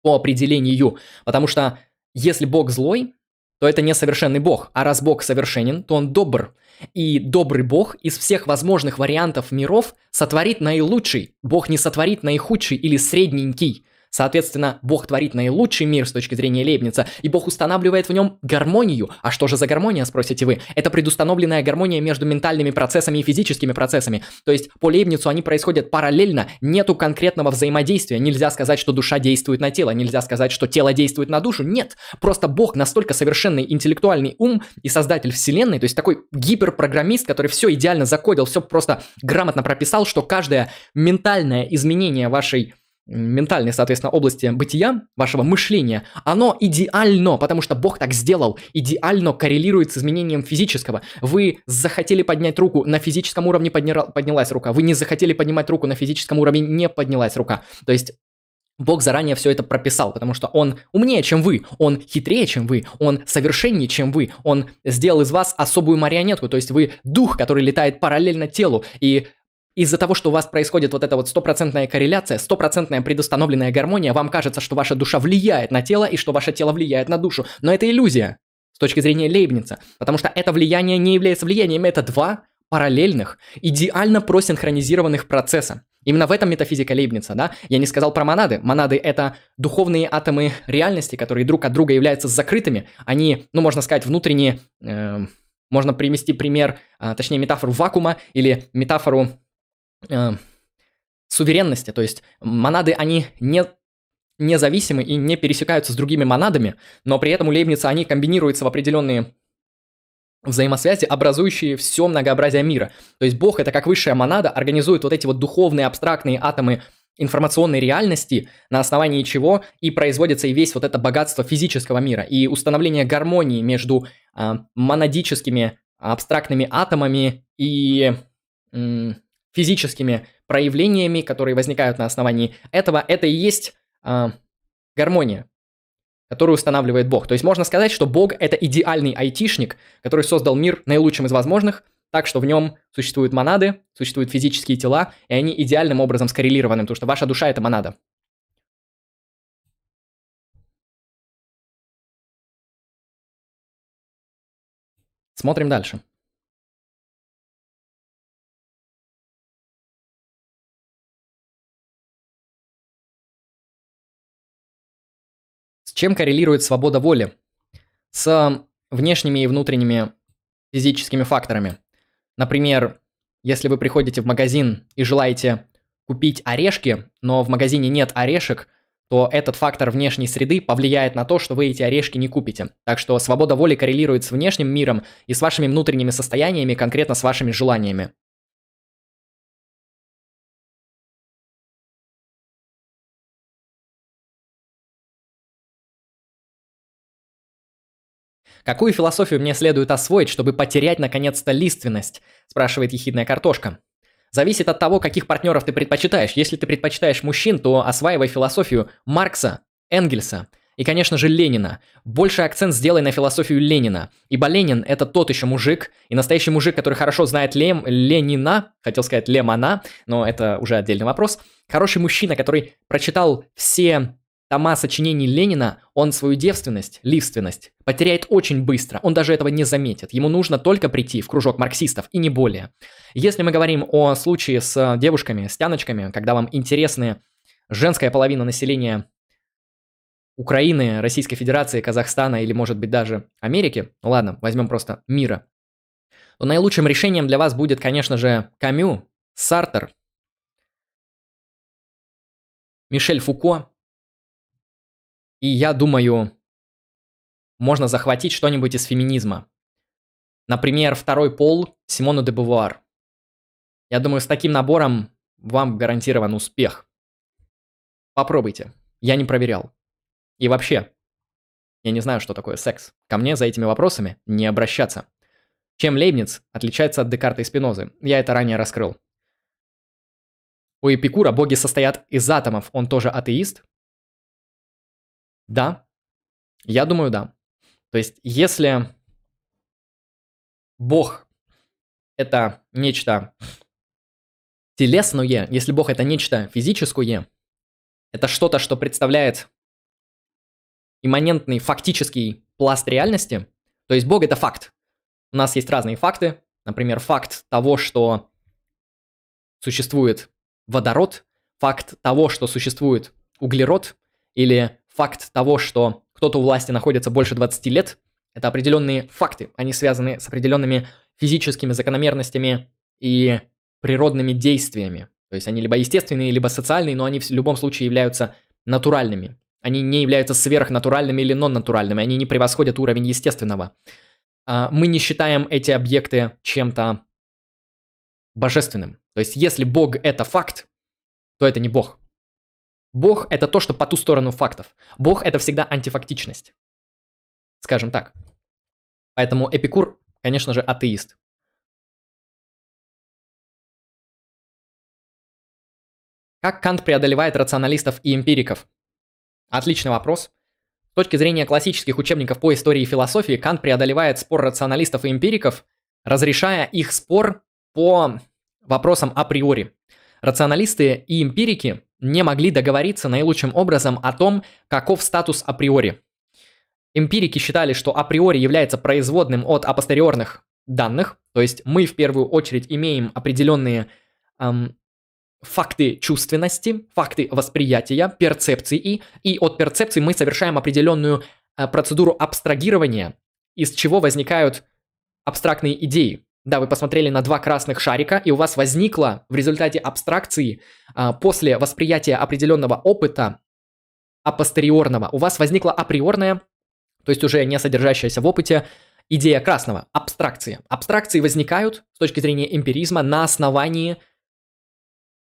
по определению, потому что если Бог злой, то это несовершенный Бог, а раз Бог совершенен, то он добр. И добрый Бог из всех возможных вариантов миров сотворит наилучший, Бог не сотворит наихудший или средненький. Соответственно, Бог творит наилучший мир с точки зрения Лейбница, и Бог устанавливает в нем гармонию. А что же за гармония, спросите вы? Это предустановленная гармония между ментальными процессами и физическими процессами. То есть по Лейбницу они происходят параллельно, нету конкретного взаимодействия. Нельзя сказать, что душа действует на тело, нельзя сказать, что тело действует на душу. Нет, просто Бог настолько совершенный интеллектуальный ум и создатель вселенной, то есть такой гиперпрограммист, который все идеально закодил, все просто грамотно прописал, что каждое ментальное изменение вашей ментальной, соответственно, области бытия, вашего мышления, оно идеально, потому что Бог так сделал, идеально коррелирует с изменением физического. Вы захотели поднять руку, на физическом уровне подня... поднялась рука. Вы не захотели поднимать руку, на физическом уровне не поднялась рука. То есть Бог заранее все это прописал, потому что Он умнее, чем вы, Он хитрее, чем вы, Он совершеннее, чем вы, Он сделал из вас особую марионетку, то есть вы дух, который летает параллельно телу, и из-за того, что у вас происходит вот эта вот стопроцентная корреляция, стопроцентная предустановленная гармония, вам кажется, что ваша душа влияет на тело и что ваше тело влияет на душу. Но это иллюзия с точки зрения Лейбница, потому что это влияние не является влиянием, это два параллельных, идеально просинхронизированных процесса. Именно в этом метафизика Лейбница, да? Я не сказал про монады. Монады — это духовные атомы реальности, которые друг от друга являются закрытыми. Они, ну, можно сказать, внутренние... Э, Можно привести пример, а, точнее метафору вакуума или метафору э, суверенности. То есть монады, они не независимы и не пересекаются с другими монадами, но при этом у Лейбница они комбинируются в определенные взаимосвязи, образующие все многообразие мира. То есть Бог это как высшая монада организует вот эти вот духовные абстрактные атомы информационной реальности, на основании чего и производится и весь вот это богатство физического мира. И установление гармонии между э, монадическими абстрактными атомами и физическими проявлениями, которые возникают на основании этого, это и есть э, гармония которую устанавливает Бог. То есть можно сказать, что Бог – это идеальный айтишник, который создал мир наилучшим из возможных, так что в нем существуют монады, существуют физические тела, и они идеальным образом скоррелированы, потому что ваша душа – это монада. Смотрим дальше. Чем коррелирует свобода воли? С внешними и внутренними физическими факторами. Например, если вы приходите в магазин и желаете купить орешки, но в магазине нет орешек, то этот фактор внешней среды повлияет на то, что вы эти орешки не купите. Так что свобода воли коррелирует с внешним миром и с вашими внутренними состояниями, конкретно с вашими желаниями. Какую философию мне следует освоить, чтобы потерять наконец-то лиственность? Спрашивает ехидная картошка. Зависит от того, каких партнеров ты предпочитаешь. Если ты предпочитаешь мужчин, то осваивай философию Маркса, Энгельса и, конечно же, Ленина. Больше акцент сделай на философию Ленина. Ибо Ленин – это тот еще мужик, и настоящий мужик, который хорошо знает Лем, Ленина, хотел сказать Лемона, но это уже отдельный вопрос. Хороший мужчина, который прочитал все тома сочинений Ленина, он свою девственность, ливственность, потеряет очень быстро. Он даже этого не заметит. Ему нужно только прийти в кружок марксистов и не более. Если мы говорим о случае с девушками, с тяночками, когда вам интересны женская половина населения Украины, Российской Федерации, Казахстана или, может быть, даже Америки, ну ладно, возьмем просто мира, то наилучшим решением для вас будет, конечно же, Камю, Сартер, Мишель Фуко, и я думаю, можно захватить что-нибудь из феминизма. Например, второй пол Симону де Бувуар. Я думаю, с таким набором вам гарантирован успех. Попробуйте. Я не проверял. И вообще, я не знаю, что такое секс. Ко мне за этими вопросами не обращаться. Чем Лейбниц отличается от Декарта и Спинозы? Я это ранее раскрыл. У Эпикура боги состоят из атомов. Он тоже атеист? Да. Я думаю, да. То есть, если Бог это нечто телесное, если Бог это нечто физическое, это что-то, что представляет имманентный фактический пласт реальности, то есть Бог это факт. У нас есть разные факты, например, факт того, что существует водород, факт того, что существует углерод, или факт того, что кто-то у власти находится больше 20 лет, это определенные факты. Они связаны с определенными физическими закономерностями и природными действиями. То есть они либо естественные, либо социальные, но они в любом случае являются натуральными. Они не являются сверхнатуральными или нон-натуральными, они не превосходят уровень естественного. А, мы не считаем эти объекты чем-то божественным. То есть если Бог это факт, то это не Бог. Бог – это то, что по ту сторону фактов. Бог – это всегда антифактичность. Скажем так. Поэтому Эпикур, конечно же, атеист. Как Кант преодолевает рационалистов и эмпириков? Отличный вопрос. С точки зрения классических учебников по истории и философии, Кант преодолевает спор рационалистов и эмпириков, разрешая их спор по вопросам априори. Рационалисты и эмпирики не могли договориться наилучшим образом о том, каков статус априори. Эмпирики считали, что априори является производным от апостериорных данных, то есть мы в первую очередь имеем определенные эм, факты чувственности, факты восприятия, перцепции, и от перцепции мы совершаем определенную э, процедуру абстрагирования, из чего возникают абстрактные идеи. Да, вы посмотрели на два красных шарика, и у вас возникло в результате абстракции а, после восприятия определенного опыта апостериорного, у вас возникла априорная, то есть уже не содержащаяся в опыте, идея красного, абстракции. Абстракции возникают с точки зрения эмпиризма на основании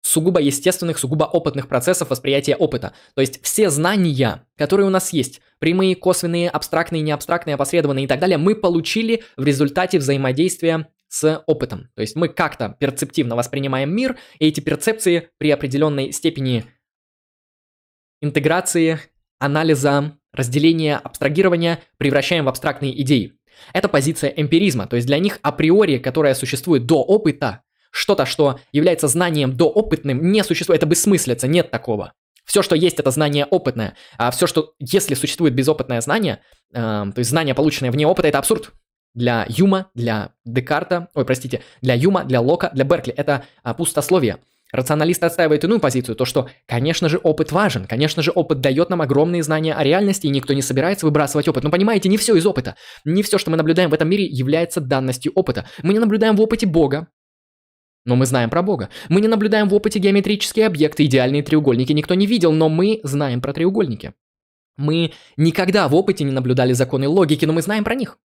сугубо естественных, сугубо опытных процессов восприятия опыта. То есть все знания, которые у нас есть, прямые, косвенные, абстрактные, неабстрактные, опосредованные и так далее, мы получили в результате взаимодействия с опытом. То есть мы как-то перцептивно воспринимаем мир, и эти перцепции при определенной степени интеграции, анализа, разделения, абстрагирования превращаем в абстрактные идеи. Это позиция эмпиризма, то есть для них априори, которая существует до опыта, что-то, что является знанием доопытным, не существует, это бессмыслица, нет такого. Все, что есть, это знание опытное, а все, что, если существует безопытное знание, э, то есть знание, полученное вне опыта, это абсурд для Юма, для Декарта, ой, простите, для Юма, для Лока, для Беркли. Это а, пустословие. Рационалисты отстаивают иную позицию, то что, конечно же, опыт важен, конечно же, опыт дает нам огромные знания о реальности, и никто не собирается выбрасывать опыт. Но понимаете, не все из опыта. Не все, что мы наблюдаем в этом мире, является данностью опыта. Мы не наблюдаем в опыте Бога, но мы знаем про Бога. Мы не наблюдаем в опыте геометрические объекты, идеальные треугольники никто не видел, но мы знаем про треугольники. Мы никогда в опыте не наблюдали законы логики, но мы знаем про них.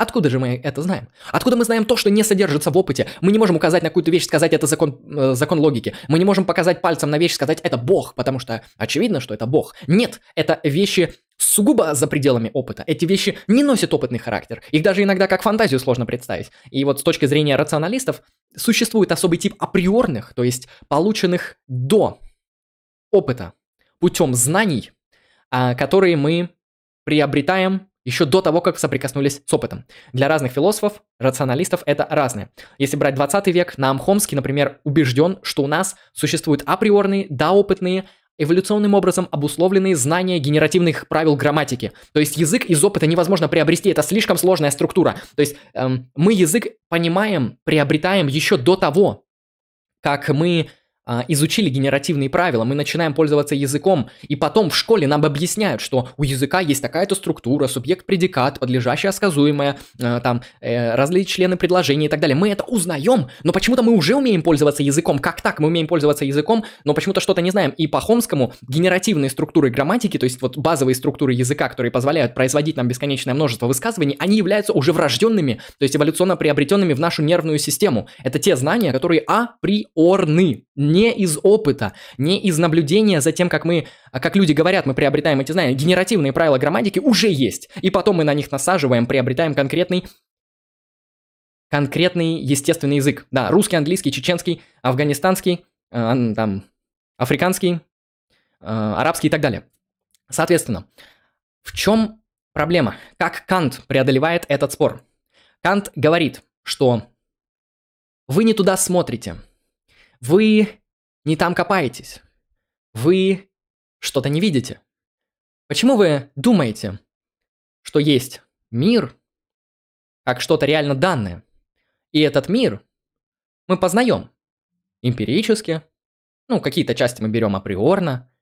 Откуда же мы это знаем? Откуда мы знаем то, что не содержится в опыте? Мы не можем указать на какую-то вещь, сказать это закон, э, закон логики. Мы не можем показать пальцем на вещь, сказать это Бог, потому что очевидно, что это Бог. Нет, это вещи сугубо за пределами опыта. Эти вещи не носят опытный характер. Их даже иногда как фантазию сложно представить. И вот с точки зрения рационалистов существует особый тип априорных, то есть полученных до опыта путем знаний, а, которые мы приобретаем еще до того, как соприкоснулись с опытом. Для разных философов, рационалистов это разное. Если брать 20 век, Наам Хомский, например, убежден, что у нас существуют априорные, доопытные, эволюционным образом обусловленные знания генеративных правил грамматики. То есть язык из опыта невозможно приобрести, это слишком сложная структура. То есть эм, мы язык понимаем, приобретаем еще до того, как мы изучили генеративные правила, мы начинаем пользоваться языком, и потом в школе нам объясняют, что у языка есть такая-то структура, субъект-предикат, подлежащее сказуемое, э, там, э, различные члены предложения и так далее. Мы это узнаем, но почему-то мы уже умеем пользоваться языком. Как так? Мы умеем пользоваться языком, но почему-то что-то не знаем. И по Хомскому генеративные структуры грамматики, то есть вот базовые структуры языка, которые позволяют производить нам бесконечное множество высказываний, они являются уже врожденными, то есть эволюционно приобретенными в нашу нервную систему. Это те знания, которые априорны, не из опыта, не из наблюдения за тем, как мы, как люди говорят, мы приобретаем эти знания. Генеративные правила грамматики уже есть, и потом мы на них насаживаем, приобретаем конкретный конкретный естественный язык. Да, русский, английский, чеченский, афганистанский, э, там, африканский, э, арабский и так далее. Соответственно, в чем проблема? Как Кант преодолевает этот спор? Кант говорит, что вы не туда смотрите. Вы не там копаетесь. Вы что-то не видите. Почему вы думаете, что есть мир, как что-то реально данное, и этот мир мы познаем эмпирически, ну, какие-то части мы берем априорно,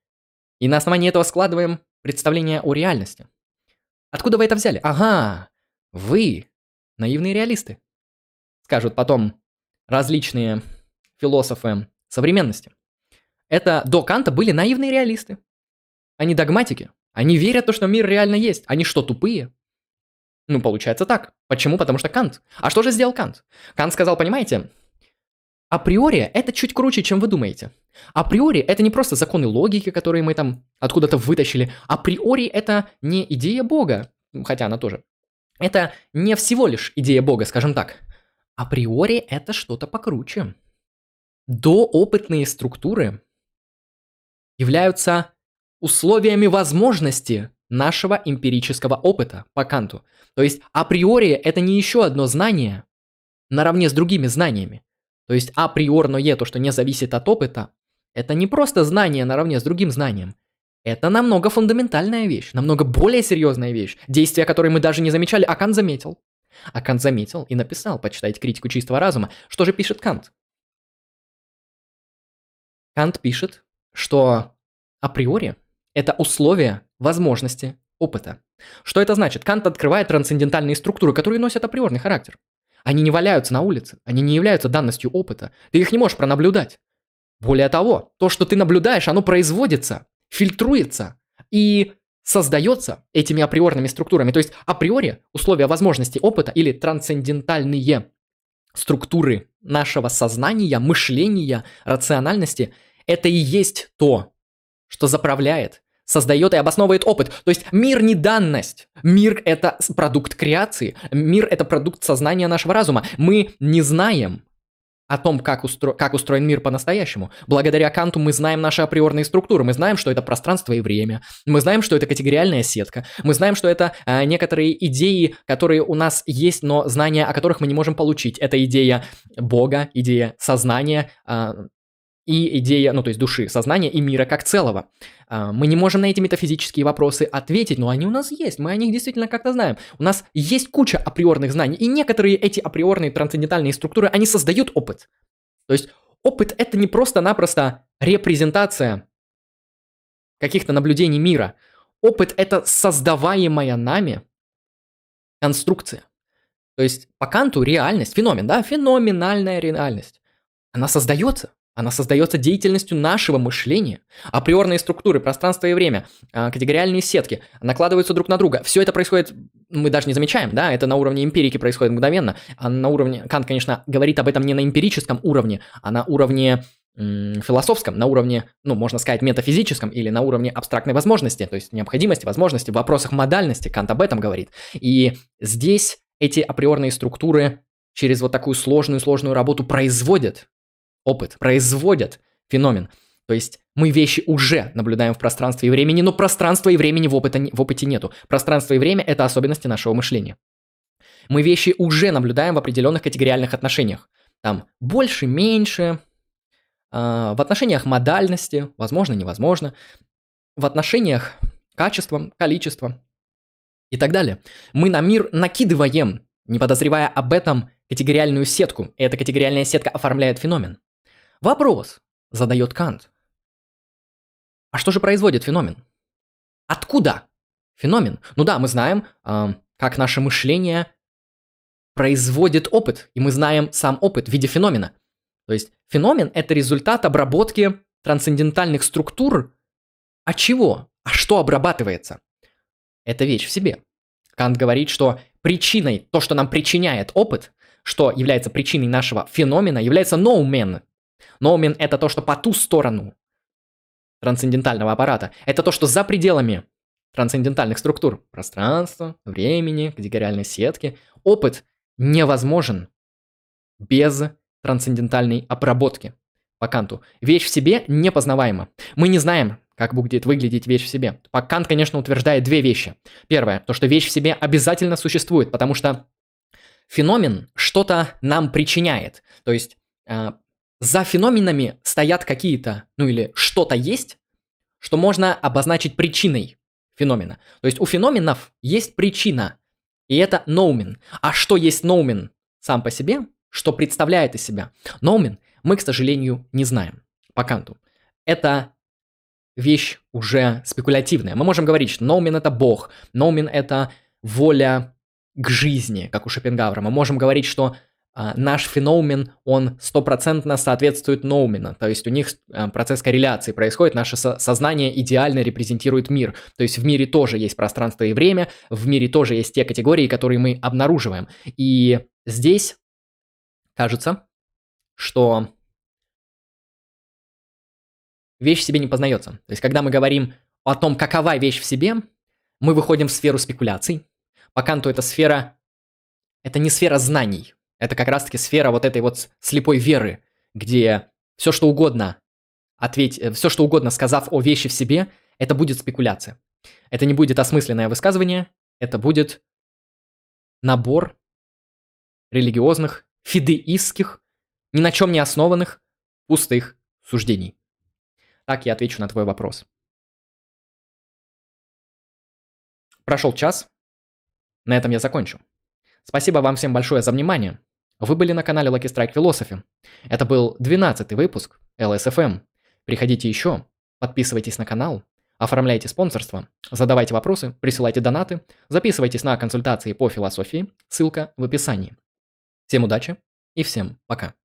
и на основании этого складываем представление о реальности. Откуда вы это взяли? Ага, вы наивные реалисты. Скажут потом различные философы современности. Это до Канта были наивные реалисты. Они догматики. Они верят в то, что мир реально есть. Они что, тупые? Ну, получается так. Почему? Потому что Кант. А что же сделал Кант? Кант сказал, понимаете, априори это чуть круче, чем вы думаете. Априори это не просто законы логики, которые мы там откуда-то вытащили. Априори это не идея Бога, хотя она тоже. Это не всего лишь идея Бога, скажем так. Априори это что-то покруче доопытные структуры являются условиями возможности нашего эмпирического опыта по Канту. То есть априори это не еще одно знание наравне с другими знаниями. То есть априорное, то, что не зависит от опыта, это не просто знание наравне с другим знанием. Это намного фундаментальная вещь, намного более серьезная вещь, действия которой мы даже не замечали, а Кант заметил. А Кант заметил и написал, почитайте критику чистого разума. Что же пишет Кант? Кант пишет, что априори это условие возможности опыта. Что это значит? Кант открывает трансцендентальные структуры, которые носят априорный характер. Они не валяются на улице, они не являются данностью опыта. Ты их не можешь пронаблюдать. Более того, то, что ты наблюдаешь, оно производится, фильтруется и создается этими априорными структурами. То есть априори условия возможности опыта или трансцендентальные структуры нашего сознания, мышления, рациональности – это и есть то, что заправляет, создает и обосновывает опыт. То есть мир не данность. Мир – это продукт креации. Мир – это продукт сознания нашего разума. Мы не знаем, о том, как, устро... как устроен мир по-настоящему. Благодаря Канту мы знаем наши априорные структуры, мы знаем, что это пространство и время, мы знаем, что это категориальная сетка, мы знаем, что это э, некоторые идеи, которые у нас есть, но знания, о которых мы не можем получить. Это идея Бога, идея сознания, э, и идея, ну то есть души, сознания и мира как целого. А, мы не можем на эти метафизические вопросы ответить, но они у нас есть, мы о них действительно как-то знаем. У нас есть куча априорных знаний, и некоторые эти априорные трансцендентальные структуры, они создают опыт. То есть опыт это не просто-напросто репрезентация каких-то наблюдений мира. Опыт это создаваемая нами конструкция. То есть по Канту реальность, феномен, да, феноменальная реальность, она создается. Она создается деятельностью нашего мышления. Априорные структуры, пространство и время, а, категориальные сетки накладываются друг на друга. Все это происходит, мы даже не замечаем, да, это на уровне эмпирики происходит мгновенно. А на уровне, Кант, конечно, говорит об этом не на эмпирическом уровне, а на уровне философском, на уровне, ну, можно сказать, метафизическом или на уровне абстрактной возможности, то есть необходимости, возможности, в вопросах модальности, Кант об этом говорит. И здесь эти априорные структуры через вот такую сложную-сложную работу производят опыт, производят феномен. То есть мы вещи уже наблюдаем в пространстве и времени, но пространства и времени в, опыта, в опыте нету. Пространство и время – это особенности нашего мышления. Мы вещи уже наблюдаем в определенных категориальных отношениях. Там больше, меньше, э, в отношениях модальности, возможно, невозможно, в отношениях качества, количества и так далее. Мы на мир накидываем, не подозревая об этом, категориальную сетку, и эта категориальная сетка оформляет феномен. Вопрос, задает Кант. А что же производит феномен? Откуда феномен? Ну да, мы знаем, э, как наше мышление производит опыт, и мы знаем сам опыт в виде феномена. То есть феномен – это результат обработки трансцендентальных структур. А чего? А что обрабатывается? Это вещь в себе. Кант говорит, что причиной, то, что нам причиняет опыт, что является причиной нашего феномена, является ноумен, Ноумен — это то, что по ту сторону трансцендентального аппарата. Это то, что за пределами трансцендентальных структур. Пространства, времени, категориальной сетки. Опыт невозможен без трансцендентальной обработки по Канту. Вещь в себе непознаваема. Мы не знаем, как будет выглядеть вещь в себе. По Кант, конечно, утверждает две вещи. Первое, то, что вещь в себе обязательно существует, потому что феномен что-то нам причиняет. То есть а, за феноменами стоят какие-то, ну или что-то есть, что можно обозначить причиной феномена. То есть у феноменов есть причина, и это ноумен. А что есть ноумен сам по себе, что представляет из себя? Ноумен мы, к сожалению, не знаем по Канту. Это вещь уже спекулятивная. Мы можем говорить, что ноумен это бог, ноумен это воля к жизни, как у Шопенгауэра. Мы можем говорить, что наш феномен, он стопроцентно соответствует ноумена, то есть у них а, процесс корреляции происходит, наше сознание идеально репрезентирует мир, то есть в мире тоже есть пространство и время, в мире тоже есть те категории, которые мы обнаруживаем. И здесь кажется, что вещь в себе не познается. То есть когда мы говорим о том, какова вещь в себе, мы выходим в сферу спекуляций. По Канту эта сфера, это не сфера знаний, это как раз-таки сфера вот этой вот слепой веры, где все что угодно, ответь, э, все что угодно сказав о вещи в себе, это будет спекуляция. Это не будет осмысленное высказывание, это будет набор религиозных, фидеистских, ни на чем не основанных, пустых суждений. Так я отвечу на твой вопрос. Прошел час. На этом я закончу. Спасибо вам всем большое за внимание. Вы были на канале Lucky Strike Philosophy. Это был 12 выпуск LSFM. Приходите еще, подписывайтесь на канал, оформляйте спонсорство, задавайте вопросы, присылайте донаты, записывайтесь на консультации по философии, ссылка в описании. Всем удачи и всем пока.